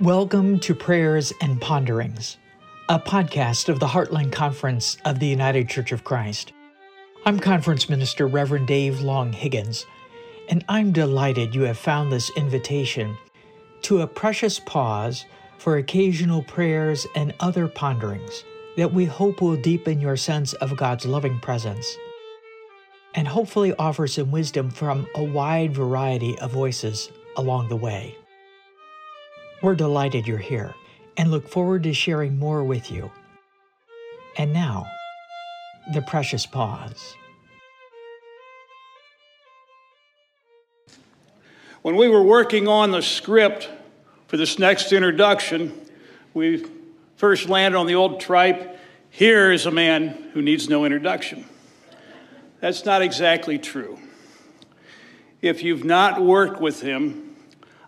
Welcome to Prayers and Ponderings, a podcast of the Heartland Conference of the United Church of Christ. I'm Conference Minister Reverend Dave Long Higgins, and I'm delighted you have found this invitation to a precious pause for occasional prayers and other ponderings that we hope will deepen your sense of God's loving presence and hopefully offer some wisdom from a wide variety of voices along the way. We're delighted you're here and look forward to sharing more with you. And now, the precious pause. When we were working on the script for this next introduction, we first landed on the old tripe here is a man who needs no introduction. That's not exactly true. If you've not worked with him,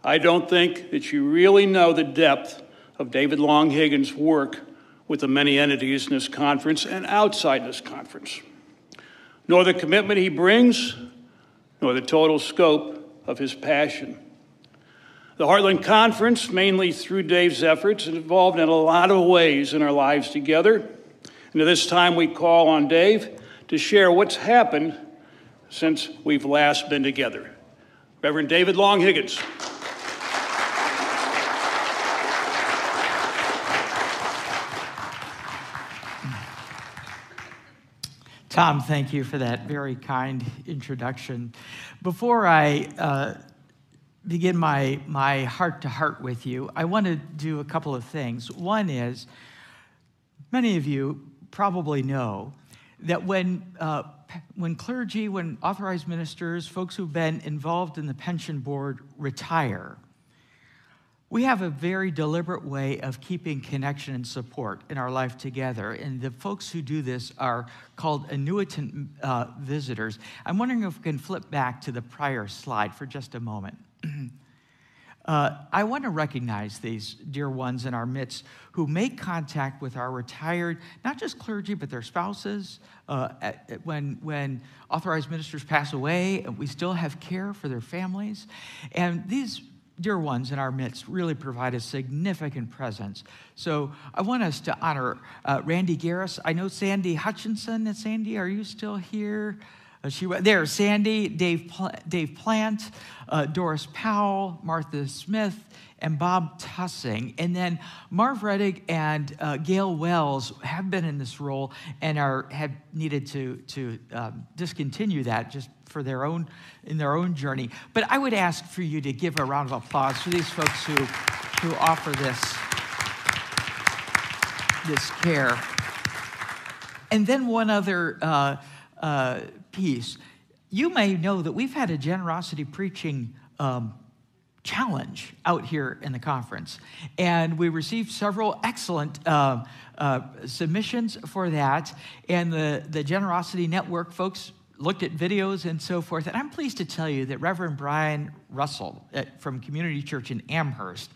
I don't think that you really know the depth of David Long Higgins' work with the many entities in this conference and outside this conference, nor the commitment he brings, nor the total scope of his passion. The Heartland Conference, mainly through Dave's efforts, is involved in a lot of ways in our lives together. And at this time, we call on Dave to share what's happened since we've last been together. Reverend David Long Higgins. Tom, thank you for that very kind introduction. Before I uh, begin my, my heart to heart with you, I want to do a couple of things. One is, many of you probably know that when, uh, when clergy, when authorized ministers, folks who've been involved in the pension board retire, we have a very deliberate way of keeping connection and support in our life together. And the folks who do this are called annuitant uh, visitors. I'm wondering if we can flip back to the prior slide for just a moment. Uh, I want to recognize these dear ones in our midst who make contact with our retired, not just clergy, but their spouses. Uh, at, at when, when authorized ministers pass away, we still have care for their families. And these dear ones in our midst really provide a significant presence. So I want us to honor uh, Randy Garris. I know Sandy Hutchinson. Sandy, are you still here? Uh, she there, Sandy, Dave, Pl- Dave Plant, uh, Doris Powell, Martha Smith, and Bob Tussing. And then Marv Reddick and uh, Gail Wells have been in this role and are have needed to to um, discontinue that just for their own in their own journey. But I would ask for you to give a round of applause for these folks who who offer this this care. And then one other. Uh, uh, piece. You may know that we've had a generosity preaching um, challenge out here in the conference, and we received several excellent uh, uh, submissions for that. And the, the Generosity Network folks looked at videos and so forth. And I'm pleased to tell you that Reverend Brian Russell at, from Community Church in Amherst,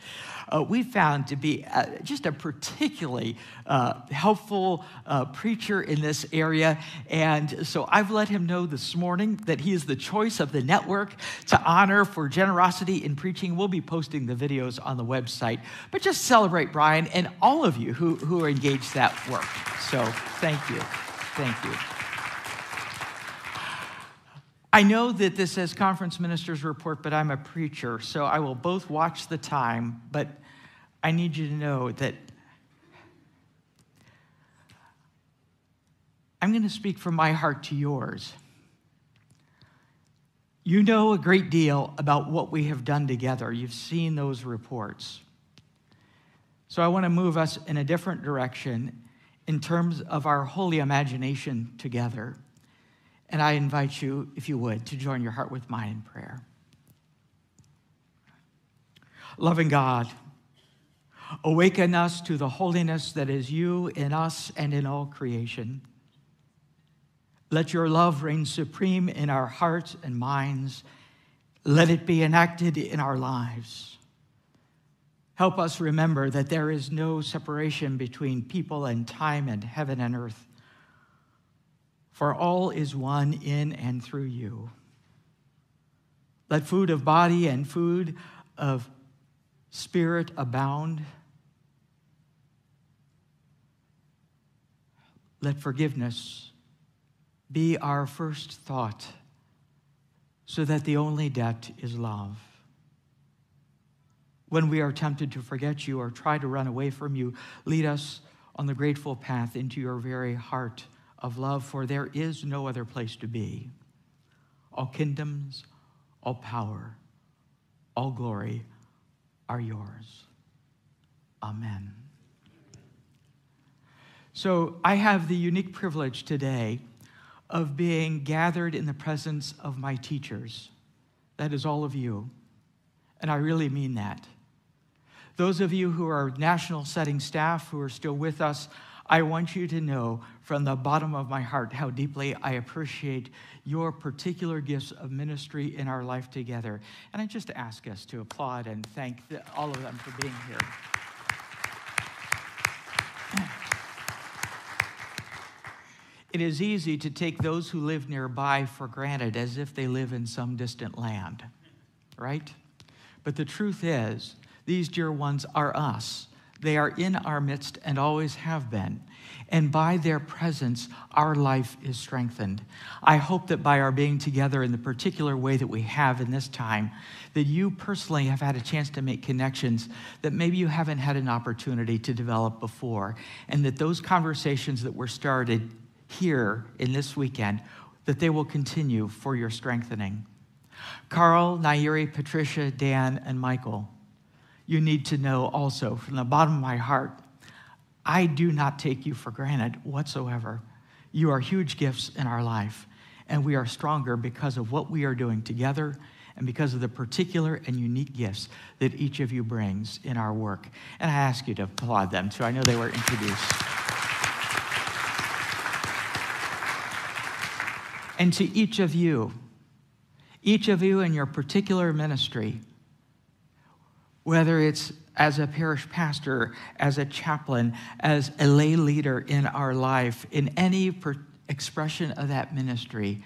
uh, we found to be uh, just a particularly uh, helpful uh, preacher in this area. And so I've let him know this morning that he is the choice of the network to honor for generosity in preaching. We'll be posting the videos on the website. But just celebrate Brian and all of you who, who are engaged that work. So thank you. Thank you. I know that this says conference ministers report, but I'm a preacher, so I will both watch the time, but I need you to know that I'm going to speak from my heart to yours. You know a great deal about what we have done together. You've seen those reports. So I want to move us in a different direction in terms of our holy imagination together. And I invite you, if you would, to join your heart with mine in prayer. Loving God, awaken us to the holiness that is you in us and in all creation. Let your love reign supreme in our hearts and minds. Let it be enacted in our lives. Help us remember that there is no separation between people and time and heaven and earth for all is one in and through you. Let food of body and food of spirit abound. Let forgiveness be our first thought so that the only debt is love. When we are tempted to forget you or try to run away from you, lead us on the grateful path into your very heart of love, for there is no other place to be. All kingdoms, all power, all glory are yours. Amen. So I have the unique privilege today of being gathered in the presence of my teachers. That is all of you. And I really mean that. Those of you who are national setting staff who are still with us, I want you to know from the bottom of my heart how deeply I appreciate your particular gifts of ministry in our life together. And I just ask us to applaud and thank the, all of them for being here. It is easy to take those who live nearby for granted as if they live in some distant land, right? But the truth is, these dear ones are us. They are in our midst and always have been. And by their presence, our life is strengthened. I hope that by our being together in the particular way that we have in this time, that you personally have had a chance to make connections that maybe you haven't had an opportunity to develop before. And that those conversations that were started here in this weekend, that they will continue for your strengthening. Carl, Nairi, Patricia, Dan, and Michael you need to know also from the bottom of my heart, I do not take you for granted whatsoever. You are huge gifts in our life, and we are stronger because of what we are doing together and because of the particular and unique gifts that each of you brings in our work. And I ask you to applaud them too. I know they were introduced. and to each of you, each of you in your particular ministry, whether it's as a parish pastor, as a chaplain, as a lay leader in our life, in any per- expression of that ministry,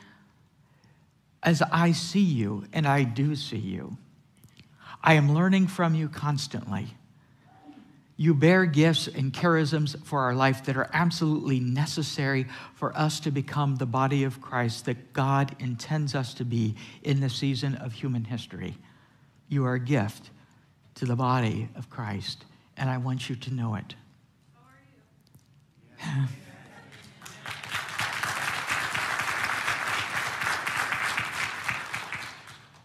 as I see you, and I do see you, I am learning from you constantly. You bear gifts and charisms for our life that are absolutely necessary for us to become the body of Christ that God intends us to be in the season of human history. You are a gift to the body of Christ, and I want you to know it.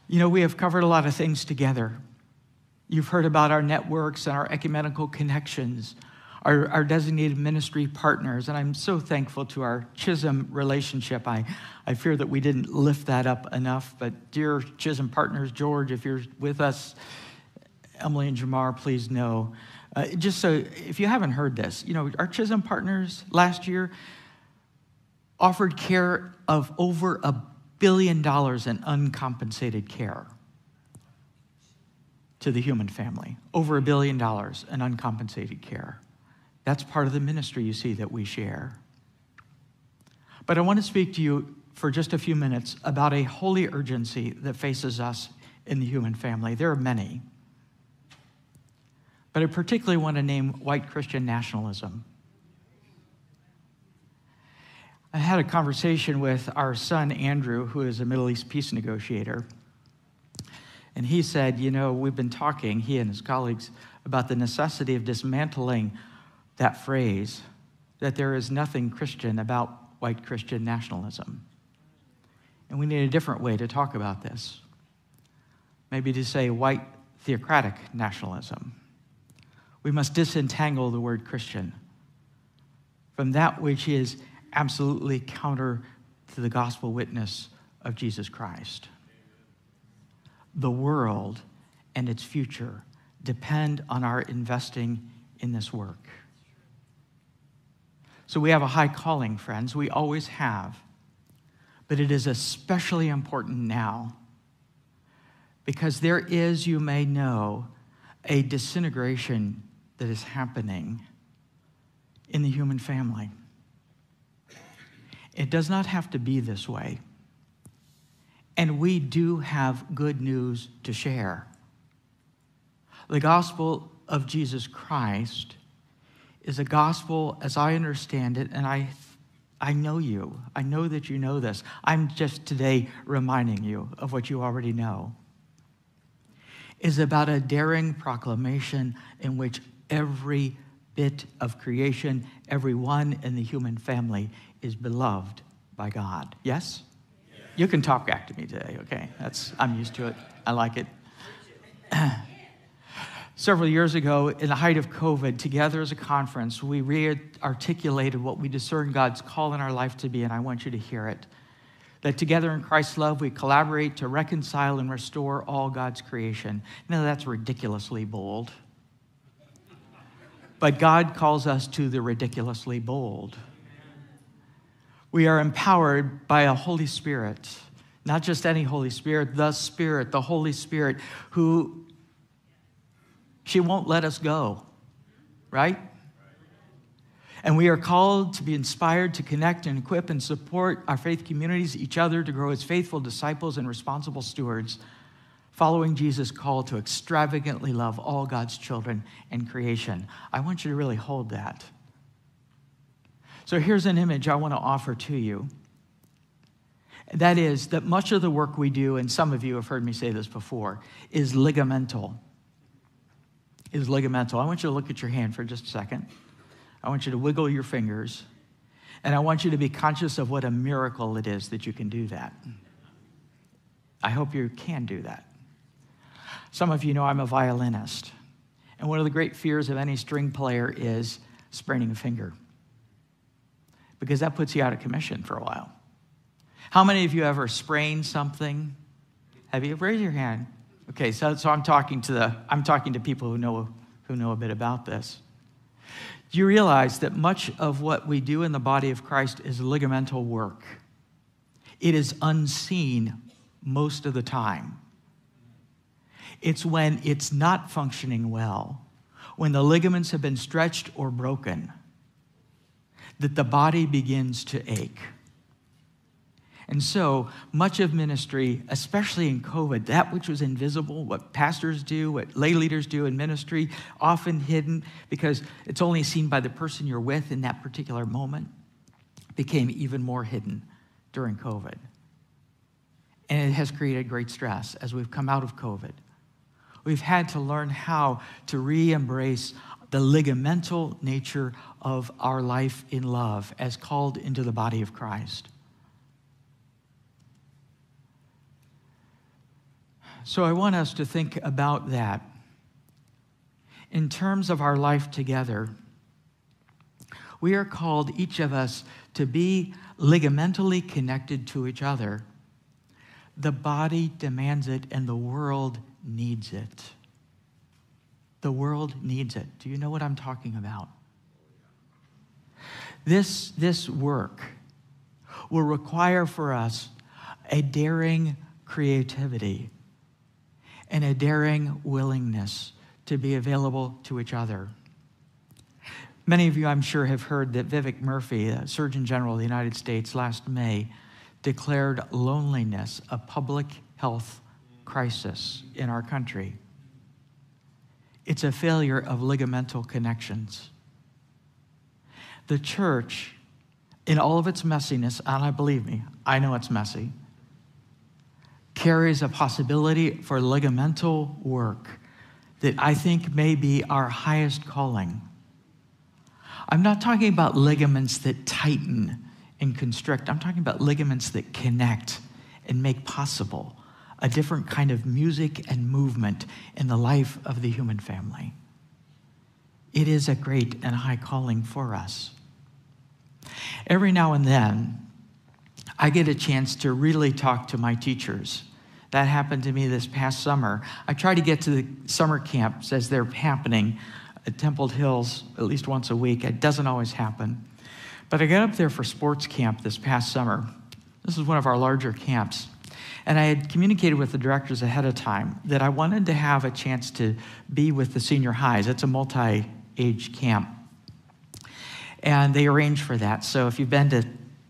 you know, we have covered a lot of things together. You've heard about our networks and our ecumenical connections, our, our, designated ministry partners, and I'm so thankful to our Chisholm relationship. I, I fear that we didn't lift that up enough, but dear Chisholm partners, George, if you're with us, Emily and Jamar, please know. Uh, just so, if you haven't heard this, you know, our Chisholm partners last year offered care of over a billion dollars in uncompensated care to the human family. Over a billion dollars in uncompensated care. That's part of the ministry you see that we share. But I want to speak to you for just a few minutes about a holy urgency that faces us in the human family. There are many. But I particularly want to name white Christian nationalism. I had a conversation with our son, Andrew, who is a Middle East peace negotiator. And he said, You know, we've been talking, he and his colleagues, about the necessity of dismantling that phrase that there is nothing Christian about white Christian nationalism. And we need a different way to talk about this. Maybe to say white theocratic nationalism we must disentangle the word Christian from that which is absolutely counter to the gospel witness of Jesus Christ. The world and its future depend on our investing in this work. So we have a high calling, friends. We always have. But it is especially important now because there is, you may know, a disintegration that is happening in the human family. It does not have to be this way. And we do have good news to share. The gospel of Jesus Christ is a gospel as I understand it, and I, I know you. I know that you know this. I'm just today reminding you of what you already know. Is about a daring proclamation in which every bit of creation, everyone in the human family is beloved by God. Yes? You can talk back to me today, okay? That's I'm used to it. I like it. Several years ago, in the height of COVID, together as a conference, we re articulated what we discern God's call in our life to be, and I want you to hear it. That together in Christ's love, we collaborate to reconcile and restore all God's creation. Now, that's ridiculously bold. But God calls us to the ridiculously bold. We are empowered by a Holy Spirit, not just any Holy Spirit, the Spirit, the Holy Spirit, who she won't let us go, right? And we are called to be inspired to connect and equip and support our faith communities, each other, to grow as faithful disciples and responsible stewards, following Jesus' call to extravagantly love all God's children and creation. I want you to really hold that. So here's an image I want to offer to you. That is, that much of the work we do, and some of you have heard me say this before, is ligamental is ligamental. I want you to look at your hand for just a second. I want you to wiggle your fingers. And I want you to be conscious of what a miracle it is that you can do that. I hope you can do that. Some of you know I'm a violinist. And one of the great fears of any string player is spraining a finger, because that puts you out of commission for a while. How many of you ever sprained something? Have you? Raise your hand. Okay, so, so I'm talking to the I'm talking to people who know who know a bit about this. Do you realize that much of what we do in the body of Christ is ligamental work? It is unseen most of the time. It's when it's not functioning well, when the ligaments have been stretched or broken, that the body begins to ache. And so much of ministry, especially in COVID, that which was invisible, what pastors do, what lay leaders do in ministry, often hidden because it's only seen by the person you're with in that particular moment, became even more hidden during COVID. And it has created great stress as we've come out of COVID. We've had to learn how to re embrace the ligamental nature of our life in love as called into the body of Christ. So I want us to think about that. In terms of our life together, we are called, each of us, to be ligamentally connected to each other. The body demands it, and the world needs it. The world needs it. Do you know what I'm talking about? This, this work will require for us a daring creativity and a daring willingness to be available to each other. Many of you, I'm sure, have heard that Vivek Murthy, Surgeon General of the United States, last May declared loneliness a public health crisis in our country. It's a failure of ligamental connections. The church, in all of its messiness, and I believe me, I know it's messy carries a possibility for ligamental work that I think may be our highest calling. I'm not talking about ligaments that tighten and constrict, I'm talking about ligaments that connect and make possible a different kind of music and movement in the life of the human family. It is a great and high calling for us. Every now and then, I get a chance to really talk to my teachers. That happened to me this past summer. I try to get to the summer camps as they're happening at Templed Hills at least once a week. It doesn't always happen. But I got up there for sports camp this past summer. This is one of our larger camps. And I had communicated with the directors ahead of time that I wanted to have a chance to be with the senior highs. It's a multi age camp. And they arranged for that. So if you've been to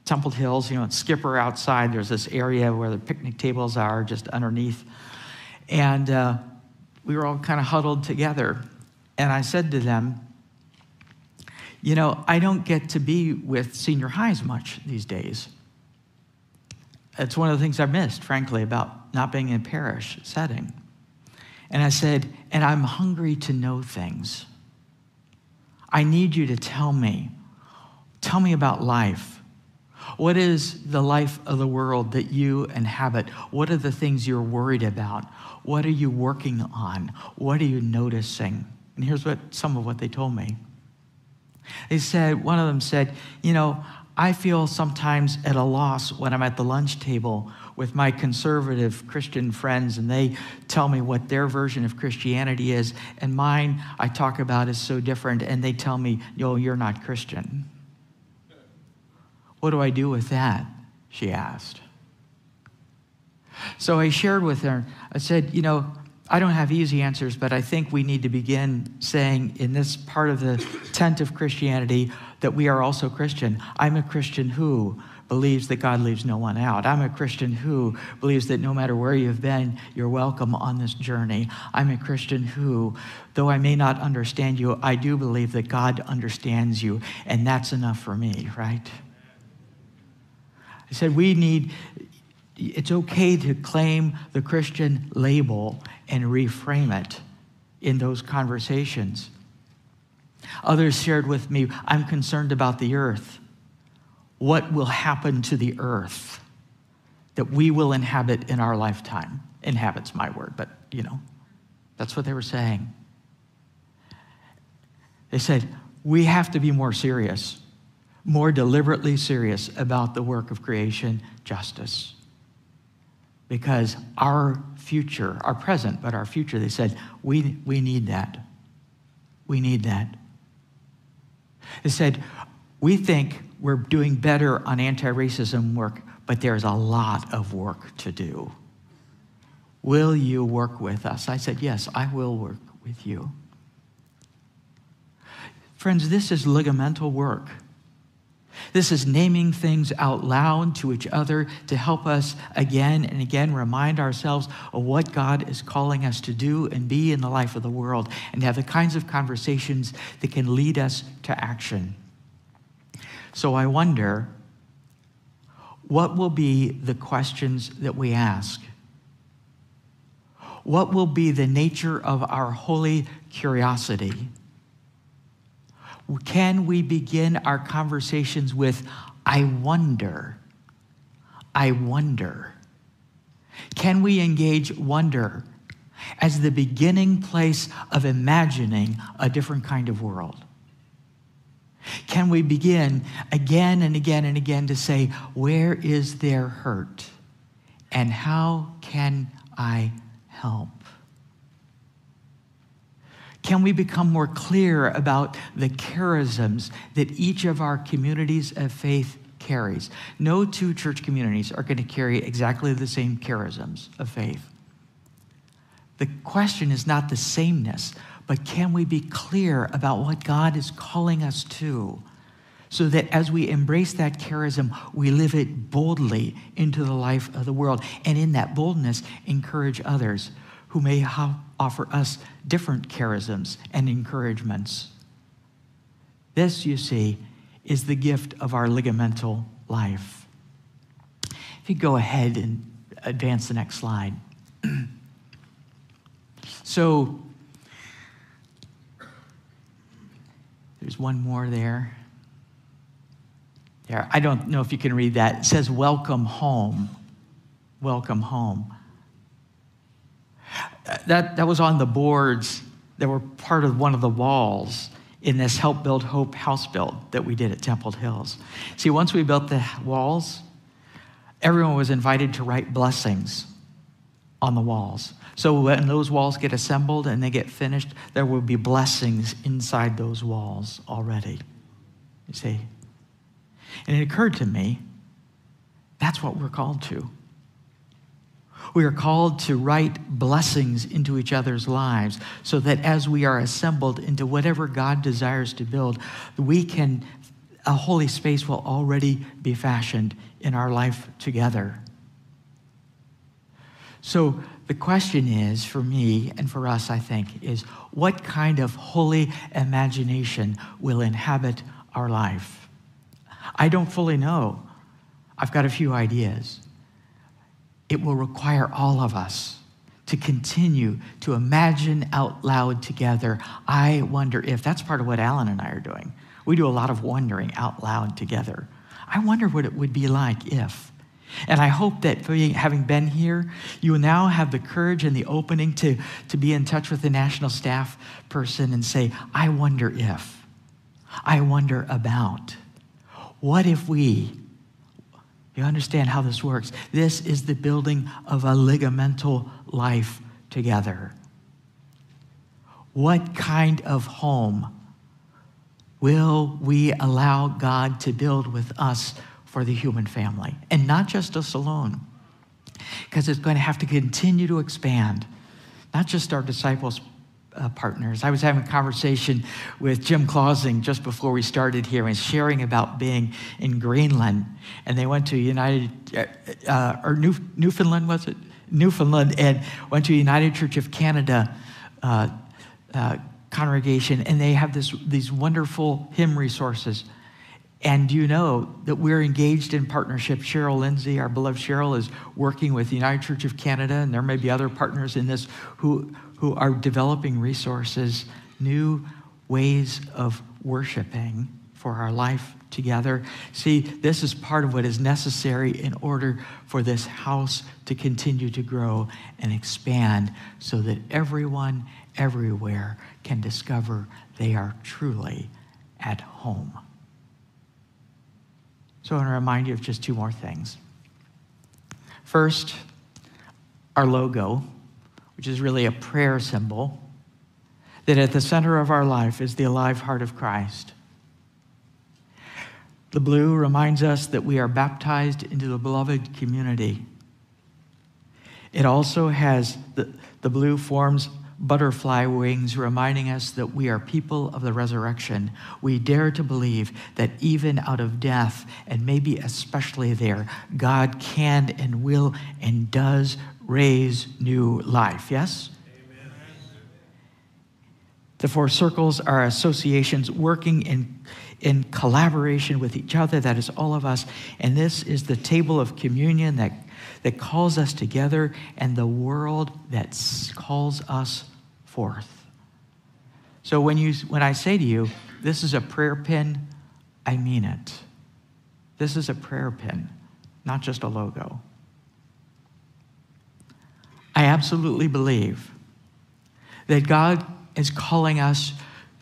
Templed Hills, you know, Skipper outside, there's this area where the picnic tables are just underneath. And uh, we were all kind of huddled together. And I said to them, You know, I don't get to be with senior highs much these days. It's one of the things I've missed, frankly, about not being in a parish setting. And I said, And I'm hungry to know things. I need you to tell me. Tell me about life. What is the life of the world that you inhabit? What are the things you're worried about? What are you working on? What are you noticing? And here's what some of what they told me. They said, one of them said, You know, I feel sometimes at a loss when I'm at the lunch table with my conservative Christian friends and they tell me what their version of Christianity is, and mine I talk about is so different, and they tell me, Yo, you're not Christian. What do I do with that? She asked. So I shared with her, I said, You know, I don't have easy answers, but I think we need to begin saying in this part of the tent of Christianity that we are also Christian. I'm a Christian who believes that God leaves no one out. I'm a Christian who believes that no matter where you've been, you're welcome on this journey. I'm a Christian who, though I may not understand you, I do believe that God understands you, and that's enough for me, right? I said, we need, it's okay to claim the Christian label and reframe it in those conversations. Others shared with me, I'm concerned about the earth. What will happen to the earth that we will inhabit in our lifetime? Inhabit's my word, but you know, that's what they were saying. They said, we have to be more serious, more deliberately serious about the work of creation justice because our future, our present, but our future, they said, we, we need that. We need that. They said, we think we're doing better on anti racism work, but there's a lot of work to do. Will you work with us? I said, Yes, I will work with you. Friends, this is ligamental work. This is naming things out loud to each other to help us again and again remind ourselves of what God is calling us to do and be in the life of the world and have the kinds of conversations that can lead us to action. So I wonder what will be the questions that we ask? What will be the nature of our holy curiosity? Can we begin our conversations with, I wonder? I wonder. Can we engage wonder as the beginning place of imagining a different kind of world? Can we begin again and again and again to say, Where is their hurt? And how can I help? Can we become more clear about the charisms that each of our communities of faith carries? No two church communities are going to carry exactly the same charisms of faith. The question is not the sameness, but can we be clear about what God is calling us to? So that as we embrace that charism, we live it boldly into the life of the world. And in that boldness, encourage others who may ha- offer us different charisms and encouragements. This, you see, is the gift of our ligamental life. If you go ahead and advance the next slide. so, there's one more there. There, I don't know if you can read that. It says, Welcome home. Welcome home that, that was on the boards that were part of one of the walls in this Help Build Hope house build that we did at Templed Hills. See, once we built the walls, everyone was invited to write blessings on the walls. So when those walls get assembled and they get finished, there will be blessings inside those walls already. You see? And it occurred to me that's what we're called to. We are called to write blessings into each other's lives so that as we are assembled into whatever God desires to build, we can, a holy space will already be fashioned in our life together. So the question is for me and for us, I think, is what kind of holy imagination will inhabit our life? I don't fully know. I've got a few ideas. It will require all of us to continue to imagine out loud together. I wonder if that's part of what Alan and I are doing. We do a lot of wondering out loud together. I wonder what it would be like if. And I hope that having been here, you will now have the courage and the opening to, to be in touch with the national staff person and say, I wonder if, I wonder about. What if we, you understand how this works? This is the building of a ligamental life together. What kind of home will we allow God to build with us for the human family, and not just us alone, because it's going to have to continue to expand, not just our disciples. Uh, partners. I was having a conversation with Jim Clausing just before we started here and sharing about being in Greenland. And they went to United, uh, uh, or New, Newfoundland, was it? Newfoundland, and went to United Church of Canada uh, uh, congregation, and they have this, these wonderful hymn resources and you know that we're engaged in partnership? Cheryl Lindsay, our beloved Cheryl, is working with the United Church of Canada, and there may be other partners in this who, who are developing resources, new ways of worshiping for our life together. See, this is part of what is necessary in order for this house to continue to grow and expand so that everyone, everywhere can discover they are truly at home. So I want to remind you of just two more things. First, our logo, which is really a prayer symbol, that at the center of our life is the alive heart of Christ. The blue reminds us that we are baptized into the beloved community. It also has the, the blue forms butterfly wings, reminding us that we are people of the resurrection. We dare to believe that even out of death, and maybe especially there, God can and will and does raise new life. Yes? Amen. The four circles are associations working in, in collaboration with each other. That is all of us. And this is the table of communion that that calls us together and the world that calls us forth. So when, you, when I say to you, this is a prayer pin, I mean it. This is a prayer pin, not just a logo. I absolutely believe that God is calling us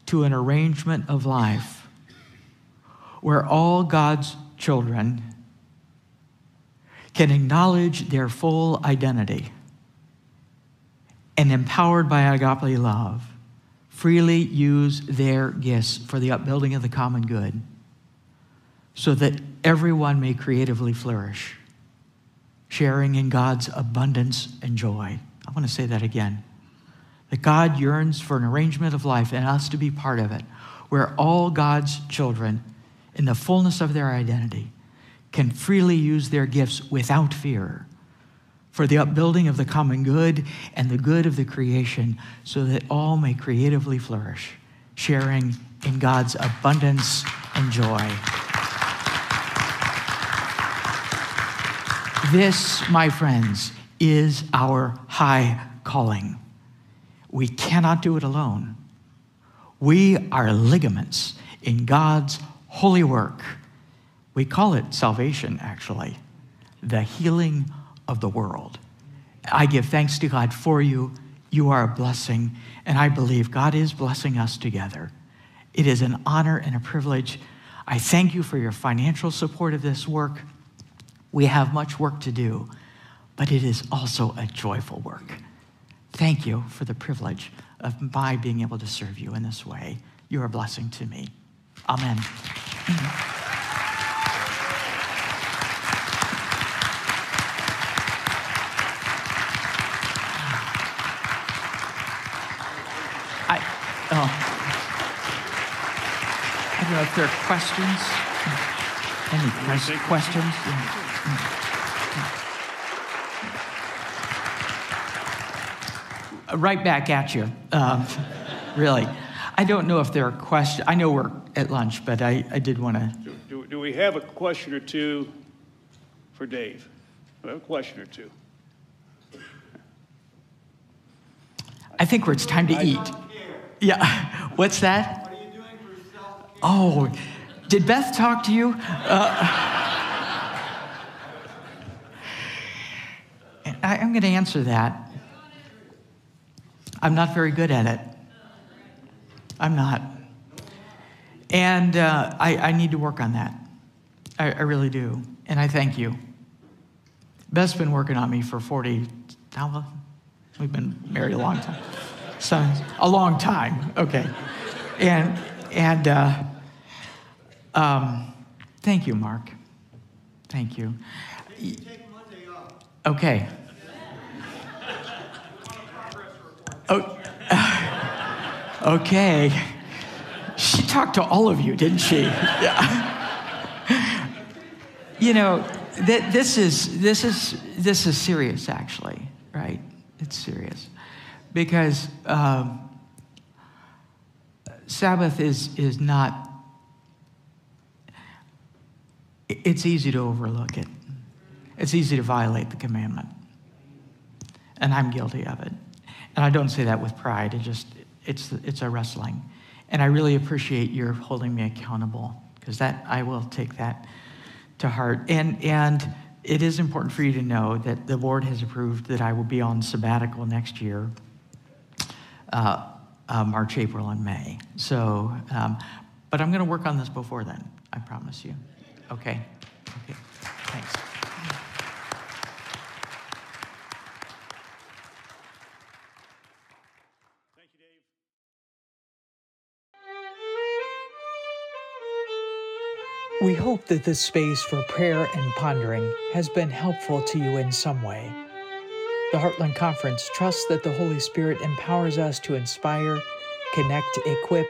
to an arrangement of life where all God's children can acknowledge their full identity and empowered by agape love, freely use their gifts for the upbuilding of the common good so that everyone may creatively flourish, sharing in God's abundance and joy. I want to say that again. That God yearns for an arrangement of life and us to be part of it, where all God's children, in the fullness of their identity, can freely use their gifts without fear for the upbuilding of the common good and the good of the creation so that all may creatively flourish, sharing in God's abundance and joy. This, my friends, is our high calling. We cannot do it alone. We are ligaments in God's holy work we call it salvation, actually, the healing of the world. I give thanks to God for you. You are a blessing, and I believe God is blessing us together. It is an honor and a privilege. I thank you for your financial support of this work. We have much work to do, but it is also a joyful work. Thank you for the privilege of my being able to serve you in this way. You're a blessing to me. Amen. Oh. I don't know if there are questions. Any questions? Right back at you. Um, really. I don't know if there are questions. I know we're at lunch, but I, I did want to. Do, do we have a question or two for Dave? We have a question or two. I think it's time to eat. Yeah. What's that? What are you doing for self-care? Oh, did Beth talk to you? Uh, I, I'm going to answer that. I'm not very good at it. I'm not. And uh, I, I need to work on that. I, I really do. And I thank you. Beth's been working on me for 40, how long? We've been married a long time. So, a long time, okay. And, and uh, um, thank you, Mark. Thank you. Take Monday off. Okay. Oh, okay. She talked to all of you, didn't she? Yeah. You know, th- this is this is this is serious, actually, right? It's serious because um, Sabbath is is not. It's easy to overlook it. It's easy to violate the commandment, and I'm guilty of it. And I don't say that with pride. It just it's it's a wrestling, and I really appreciate your holding me accountable because that I will take that to heart. And and it is important for you to know that the board has approved that I will be on sabbatical next year, uh, uh, March, April, and May. So, um, but I'm going to work on this before then. I promise you. Okay. Okay. Thanks. We hope that this space for prayer and pondering has been helpful to you in some way. The Heartland Conference trusts that the Holy Spirit empowers us to inspire, connect, equip,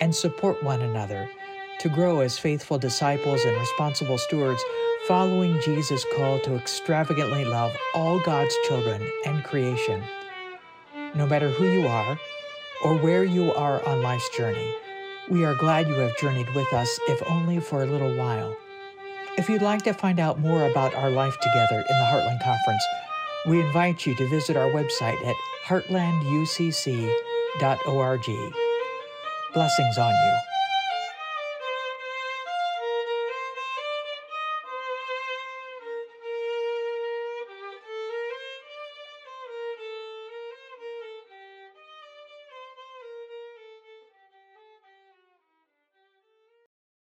and support one another to grow as faithful disciples and responsible stewards following Jesus' call to extravagantly love all God's children and creation. No matter who you are or where you are on life's journey, we are glad you have journeyed with us, if only for a little while. If you'd like to find out more about our life together in the Heartland Conference, we invite you to visit our website at heartlanducc.org. Blessings on you.